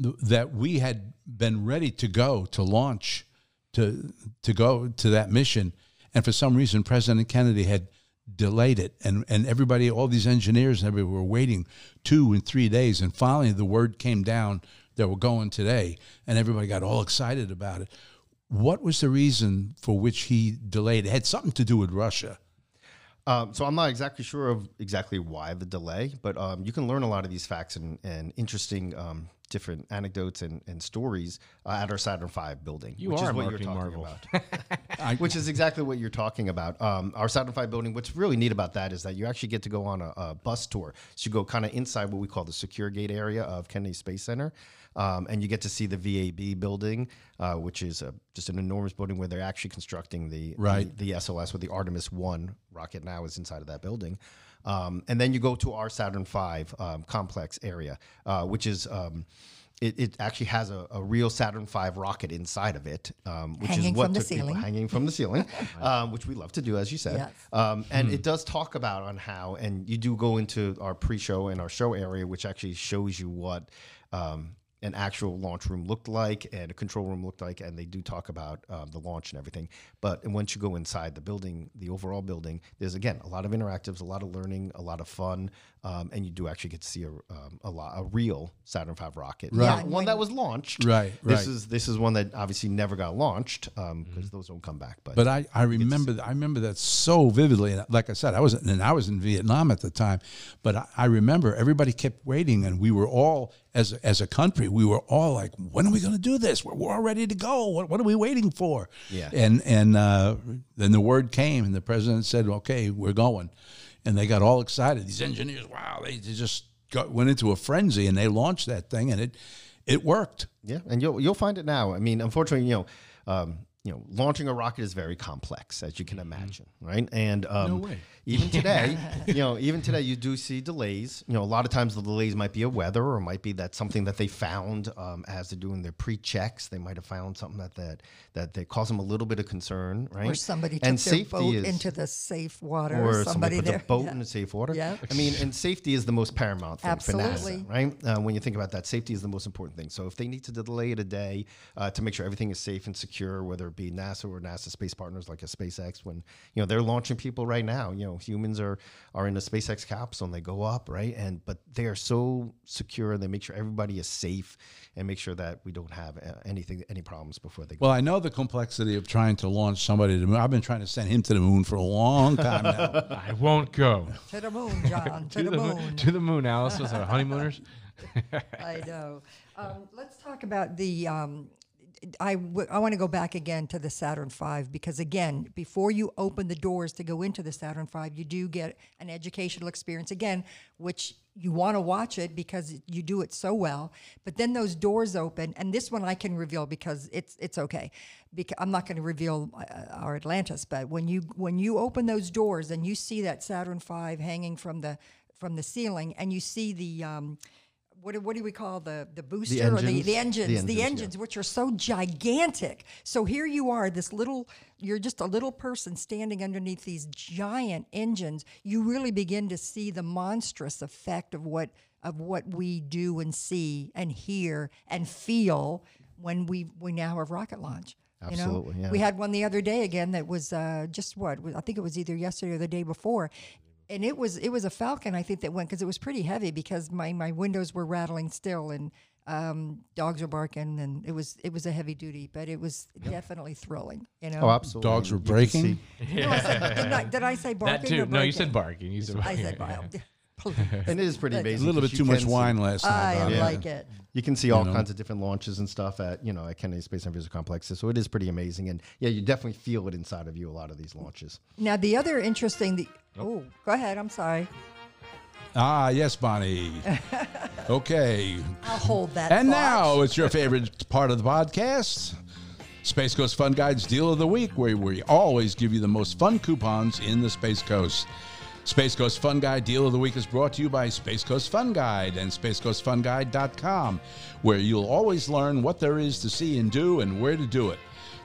th- that we had been ready to go to launch to to go to that mission, and for some reason President Kennedy had delayed it, and and everybody, all these engineers and everybody were waiting two and three days, and finally the word came down that we're going today, and everybody got all excited about it. What was the reason for which he delayed? It had something to do with Russia. Um, so I'm not exactly sure of exactly why the delay, but um, you can learn a lot of these facts and, and interesting um, different anecdotes and, and stories uh, at our Saturn V building, You which are is what you're talking marvel. about. [LAUGHS] which is exactly what you're talking about. Um, our Saturn V building. What's really neat about that is that you actually get to go on a, a bus tour. So you go kind of inside what we call the secure gate area of Kennedy Space Center, um, and you get to see the VAB building, uh, which is uh just an enormous building where they're actually constructing the Right. the, the SLS with the Artemis One rocket. Now is inside of that building. Um, and then you go to our Saturn V um, complex area, uh, which is um, it, it actually has a, a real Saturn V rocket inside of it, um, which Hanging is what from the took people- hanging from the ceiling, [LAUGHS] um, which we love to do, as you said. Yes. Um, and it does talk about on how, and you do go into our pre-show and our show area, which actually shows you what. An actual launch room looked like and a control room looked like, and they do talk about um, the launch and everything. But once you go inside the building, the overall building, there's again a lot of interactives, a lot of learning, a lot of fun, um, and you do actually get to see a, um, a lot a real Saturn V rocket, Right. Not one that was launched. Right, This is this is one that obviously never got launched because those don't come back. But, But I, I remember I remember that so vividly. And like I said, I was and I was in Vietnam at the time, but I, I remember everybody kept waiting, and we were all as as a country, we were all like, "When are we going to do this? We're, we're all ready to go. What, what are we waiting for?" Yeah. And and uh, then the word came, and the president said, "Okay, we're going," and they got all excited. These engineers, wow, they, they just got, went into a frenzy, and they launched that thing, and it it worked. Yeah, and you'll you'll find it now. I mean, unfortunately, you know, um, you know, launching a rocket is very complex, as you can imagine, right? And um, No way. Even today, [LAUGHS] you know, even today, you do see delays. You know, a lot of times the delays might be a weather, or might be that something that they found um, as they're doing their pre-checks. They might have found something that that that they cause them a little bit of concern, right? Or somebody took and their safety boat is, into the safe water. or somebody somebody put the boat Yeah. in the safe water. Yeah. I mean, and safety is the most paramount thing for NASA, right? Uh, when you think about that, safety is the most important thing. So if they need to delay it a day uh, to make sure everything is safe and secure, whether it be NASA or NASA space partners like a SpaceX, when you know they're launching people right now, you know humans are are in a SpaceX capsule and they go up, right? And but they are so secure and they make sure everybody is safe and make sure that we don't have uh, anything any problems before they go. Well, I know the complexity of trying to launch somebody to the moon. I've been trying to send him to the moon for a long time now. [LAUGHS] I won't go To the moon, John. [LAUGHS] to, the, moon. To the moon, Alice. Was that [LAUGHS] honeymooners? I know. Um, let's talk about the. Um, I, w- I want to go back again to the Saturn V because again, before you open the doors to go into the Saturn V, you do get an educational experience again, which you want to watch it because you do it so well. But then those doors open, and this one I can reveal because it's it's okay. Because I'm not going to reveal uh, our Atlantis, but when you when you open those doors and you see that Saturn V hanging from the from the ceiling, and you see the um, what do, what do we call the the booster or the, engines? the The engines the engines, engines, yeah. which are so gigantic so here you are this little you're just a little person standing underneath these giant engines you really begin to see the monstrous effect of what of what we do and see and hear and feel when we we now have rocket launch you know? Absolutely, yeah. we had one the other day again that was uh, just what I think it was either yesterday or the day before and it was it was a Falcon I think that went because it was pretty heavy because my my windows were rattling still and um, dogs were barking and it was it was a heavy duty, but it was definitely thrilling. You know. Oh, absolutely. Dogs were You breaking? see- No, I said, did, I, did I say barking? That too. or No, you said barking. You said I said barking. Please. And it is pretty amazing. A little bit too much can see- wine last night. I Bob. like it. You can see all know? kinds of different launches and stuff at you know at Kennedy Space and Visitor Complexes, so it is pretty amazing. And yeah, you definitely feel it inside of you. A lot of these launches. Now the other interesting. The, oh, go ahead. I'm sorry. Ah, yes, Bonnie. [LAUGHS] Okay. I'll hold that. And thought. now it's your favorite part of the podcast. Space Coast Fun Guide's Deal of the Week, where we always give you the most fun coupons in the Space Coast. Space Coast Fun Guide Deal of the Week is brought to you by Space Coast Fun Guide and SpaceCoastFunGuide.com, where you'll always learn what there is to see and do and where to do it.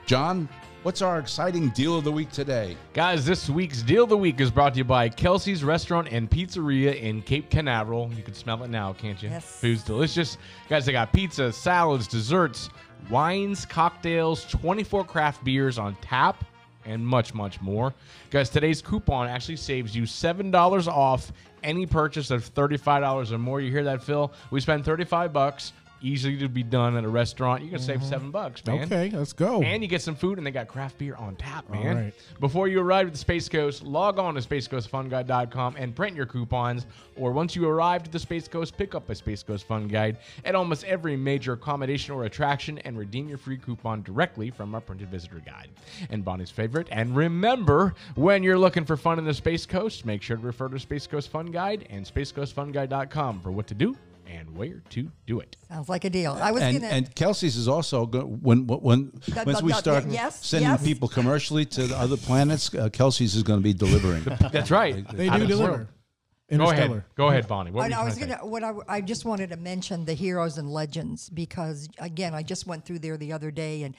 John, what's our exciting Deal of the Week today? Guys, this week's deal of the week is brought to you by Kelsey's Restaurant and Pizzeria in Cape Canaveral. You can smell it now, can't you? Yes. Food's delicious. Guys, they got pizza, salads, desserts, wines, cocktails, 24 craft beers on tap, and much, much more. Guys, today's coupon actually saves you $7 off any purchase of $35 or more. You hear that, Phil? We spend 35 bucks. Easily to be done at a restaurant. You can save mm-hmm. seven bucks, man. Okay, let's go. And you get some food, and they got craft beer on tap, man. right. Before you arrive at the Space Coast, log on to SpaceCoastFunGuide.com and print your coupons. Or once you arrive at the Space Coast, pick up a Space Coast Fun Guide at almost every major accommodation or attraction and redeem your free coupon directly from our printed visitor guide. And Bonnie's favorite. And remember, when you're looking for fun in the Space Coast, make sure to refer to Space Coast Fun Guide and SpaceCoastFunGuide.com for what to do and where to do it. Sounds like a deal. I was And, gonna. and Kelsey's is also go, when when That- once that- we that- start yes, sending yes. people commercially to the other planets, uh, Kelsey's is going to be delivering. [LAUGHS] That's right. they Out do of deliver. world. Go ahead. Go ahead, Bonnie. What I, I was trying to gonna. What I, I just wanted to mention the heroes and legends because again, I just went through there the other day, and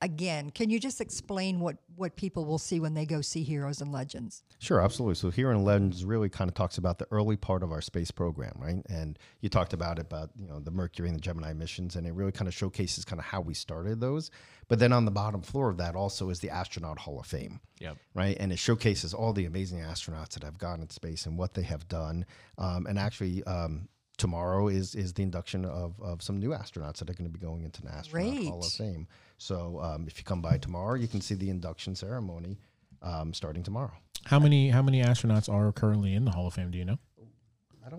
again, can you just explain what what people will see when they go see heroes and legends? Sure, absolutely. So Heroes and Legends really kind of talks about the early part of our space program, right? And you talked about it about you know the Mercury and the Gemini missions, and it really kind of showcases kind of how we started those. But then on the bottom floor of that also is the Astronaut Hall of Fame. Yep. Right, and it showcases all the amazing astronauts that have gone in space and what they have done. Um, and actually, um, tomorrow is is the induction of, of some new astronauts that are going to be going into the Astronaut Hall of Fame. So um, if you come by tomorrow, you can see the induction ceremony um, starting tomorrow. How many how many astronauts are currently in the Hall of Fame? Do you know?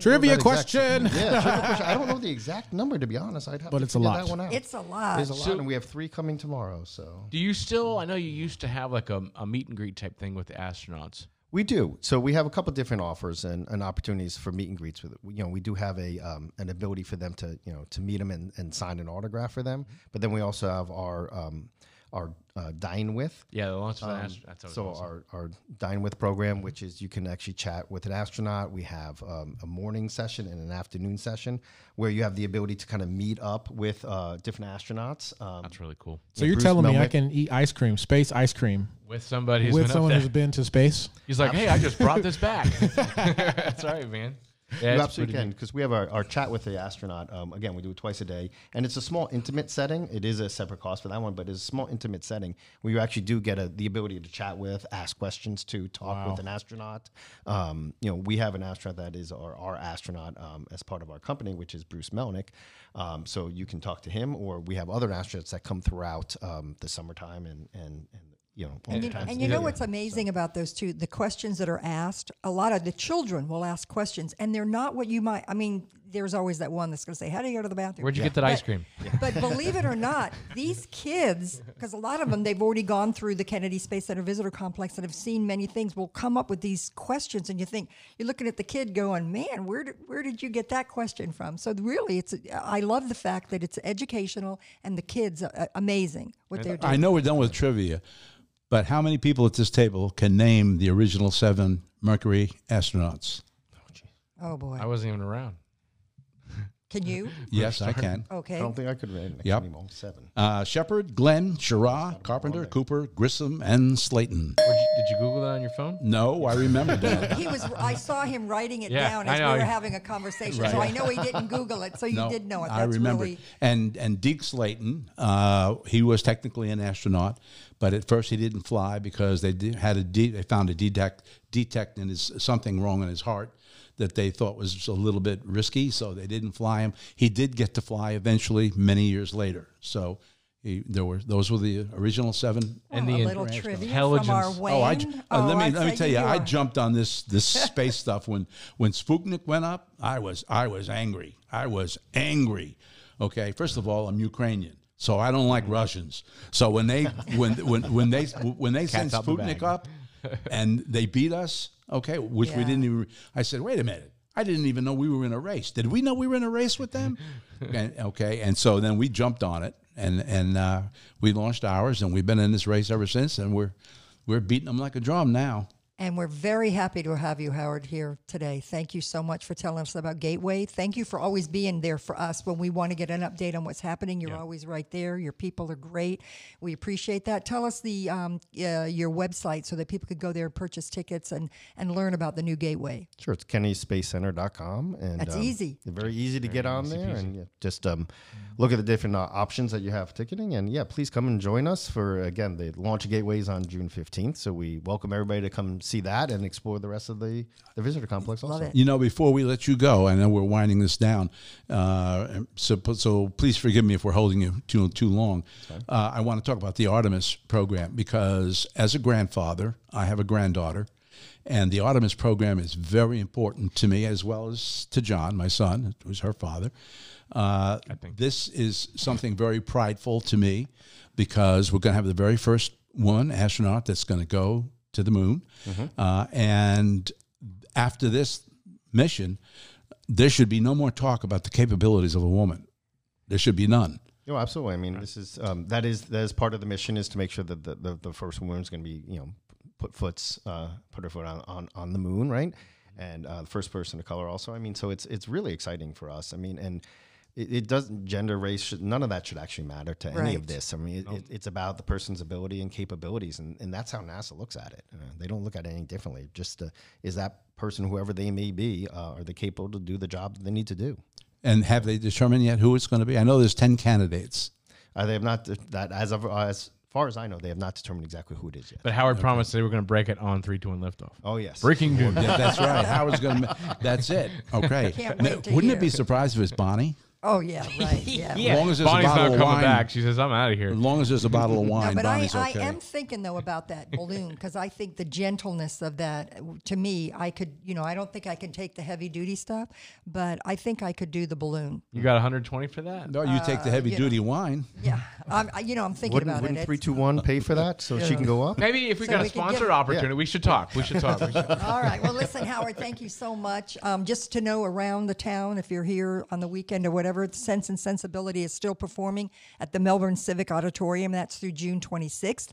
Trivia know that exact- question. yeah, trivia [LAUGHS] question. I don't know the exact number to be honest. I'd have But to it's a lot. that one out. It's a lot. It's a lot, and we have three coming tomorrow. So Do you still? I know you used to have like a, a meet and greet type thing with the astronauts. We do. So we have a couple different offers and, and opportunities for meet and greets with. You know, we do have a um, an ability for them to you know to meet them and, and sign an autograph for them. But then we also have our um, our uh, dine with. Yeah, the launch of the Um, astronauts. That's so awesome. our, our dine with program, which is you can actually chat with an astronaut. We have um, a morning session and an afternoon session where you have the ability to kind of meet up with uh, different astronauts. Um, That's really cool. So you're Bruce telling me I can eat ice cream, space ice cream, With somebody who's with been someone up who's there. been to space? He's like, hey, I just brought this back. [LAUGHS] [LAUGHS] That's right, man. Yeah, you absolutely can because we have our, our chat with the astronaut. Um, again, we do it twice a day, and it's a small, intimate setting. It is a separate cost for that one, but it's a small, intimate setting where you actually do get a, the ability to chat with, ask questions, to talk with an astronaut. Um, you know, we have an astronaut that is our, our astronaut um, as part of our company, which is Bruce Melnick. Um, so you can talk to him, or we have other astronauts that come throughout um, the summertime and and and you know all And the you, times. and you know what's amazing about those two? The questions that are asked, a lot of the children will ask questions, and they're not what you might. I mean, there's always that one that's going to say, "How do you go to the bathroom?" Where'd you get that ice But- cream? But believe it or not, these kids, because a lot of them, they've already gone through the Kennedy Space Center Visitor Complex and have seen many things, will come up with these questions, and you think you're looking at the kid going, "Man, where did where did you get that question from?" So really, it's I love the fact that it's educational and the kids are uh, amazing what they're doing. I know we're done with trivia, but how many people at this table can name the original seven Mercury astronauts? Oh boy. I wasn't even around. Can you? [LAUGHS] Yes, I can. Okay. I don't think I could read next Yep. anymore. Seven. Uh, Shepard, Glenn, Schirra, Carpenter, Cooper, Grissom, and Slayton. Did you, did you Google that on your phone? No, I remember [LAUGHS] that. He was. I saw him writing it Yeah, down as we were having a conversation, so I know he didn't Google it. So you No, did know it. That's I remember. really. And and Deke Slayton, uh, he was technically an astronaut, but at first he didn't fly because they did, had a de- they found a detect detect in his something wrong in his heart that they thought was a little bit risky, so they didn't fly him. He did get to fly eventually, many years later. So. He, there were those were the original seven And the a little trivia from intelligence- our Oh, Wayne. Oh, I, j- uh, let me I'd let me tell you, I jumped on this this [LAUGHS] space stuff when when Sputnik went up. I was I was angry. I was angry. Okay, first of all, I'm Ukrainian, so I don't like Russians. So when they when when when they when they sent out the Sputnik up and they beat us, okay, which we didn't even. I said, wait a minute. I didn't even know we were in a race. Did we know we were in a race with them? [LAUGHS] and, okay, and so then we jumped on it, and and uh, we launched ours, and we've been in this race ever since, and we're we're beating them like a drum now. And we're very happy to have you, Howard, here today. Thank you so much for telling us about Gateway. Thank you for always being there for us when we want to get an update on what's happening. You're always right there. Your people are great. We appreciate that. Tell us the um, uh, your website so that people could go there and purchase tickets and, and learn about the new Gateway. Sure, it's kennedyspacecenter.com. And, That's um, easy. Very easy to get on there and yeah, just um, look at the different uh, options that you have for ticketing. And yeah, please come and join us for, again, the launch of Gateways on June 15th. So we welcome everybody to come see that and explore the rest of the, the visitor complex also. Love it. You know, before we let you go, I know we're winding this down, uh, so so please forgive me if we're holding you too too long. Uh, I want to talk about the Artemis program because as a grandfather, I have a granddaughter, and the Artemis program is very important to me as well as to John, my son, who's her father. Uh, this is something very prideful to me because we're going to have the very first woman astronaut that's going to go to the moon, uh, and after this mission, there should be no more talk about the capabilities of a woman. There should be none. No, absolutely. I mean, this is um, that is that is part of the mission is to make sure that the, the, the first woman is going to be you know put foots uh, put her foot on, on, on the moon, right? And uh, the first person of color also. I mean, so it's it's really exciting for us. I mean, and it, it doesn't gender, race, should, none of that should actually matter to any of this. I mean, it, it, it's about the person's ability and capabilities, and, and that's how NASA looks at it. Uh, they don't look at it any differently. Just uh, is that person, whoever they may be, uh, are they capable to do the job that they need to do? And have they determined yet who it's going to be? I know there's 10 candidates. Uh, they have not that as of as far as I know, they have not determined exactly who it is yet. But Howard promised they were going to break it on three, two, one liftoff. Oh yes, Breaking news. Yeah, that's right. Howard's going to. That's it. [LAUGHS] Okay. Can't Now, to Wouldn't it hear. be surprised if it's Bonnie? Oh yeah, right. [LAUGHS] Yeah. As long as there's Bonnie's a bottle not of coming wine. back. She says, "I'm out of here." As long as there's a bottle of [LAUGHS] No, wine, but I, Bonnie's I okay. am thinking though about that [LAUGHS] balloon because I think the gentleness of that to me I could you know I don't think I can take the heavy duty stuff but I think I could do the balloon You got 120 for that? no, you take the heavy you duty wine. yeah I'm, I- you know I'm thinking wouldn't, about wouldn't it three It's- two pay for that so she can go up? Maybe if we So got we a could give- sponsored opportunity, we should talk. We should talk. We should. All right. Well, listen, Howard, thank you so much. Um, just to know around the town, if you're here on the weekend or whatever, Sense and Sensibility is still performing at the Melbourne Civic Auditorium. That's through June 26th.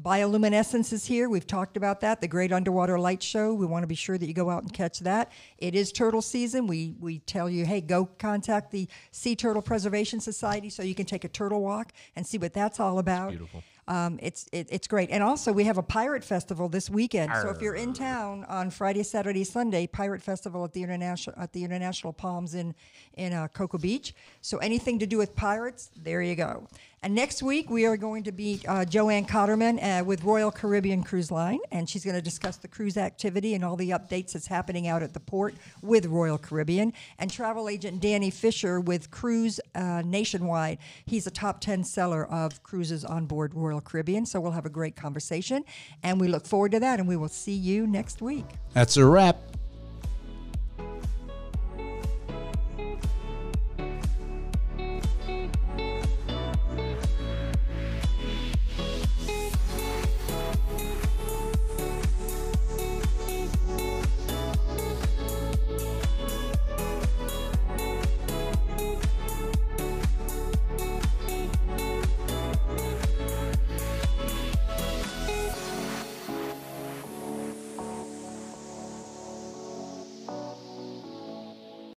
Bioluminescence is here. We've talked about that. The Great Underwater Light Show. We want to be sure that you go out and catch that. It is turtle season. We we tell you, hey, go contact the Sea Turtle Preservation Society so you can take a turtle walk and see what that's all about. beautiful. Um, it's it, it's great, and also we have a pirate festival this weekend. So if you're in town on Friday, Saturday, Sunday, pirate festival at the international at the International Palms in in uh, Cocoa Beach. So anything to do with pirates, there you go. And next week we are going to be uh, Joanne Cotterman uh, with Royal Caribbean Cruise Line, and she's going to discuss the cruise activity and all the updates that's happening out at the port with Royal Caribbean. And travel agent Danny Fisher with Cruise uh, Nationwide. He's a top 10 seller of cruises on board Royal Caribbean. So we'll have a great conversation, and we look forward to that. And we will see you next week. That's a wrap.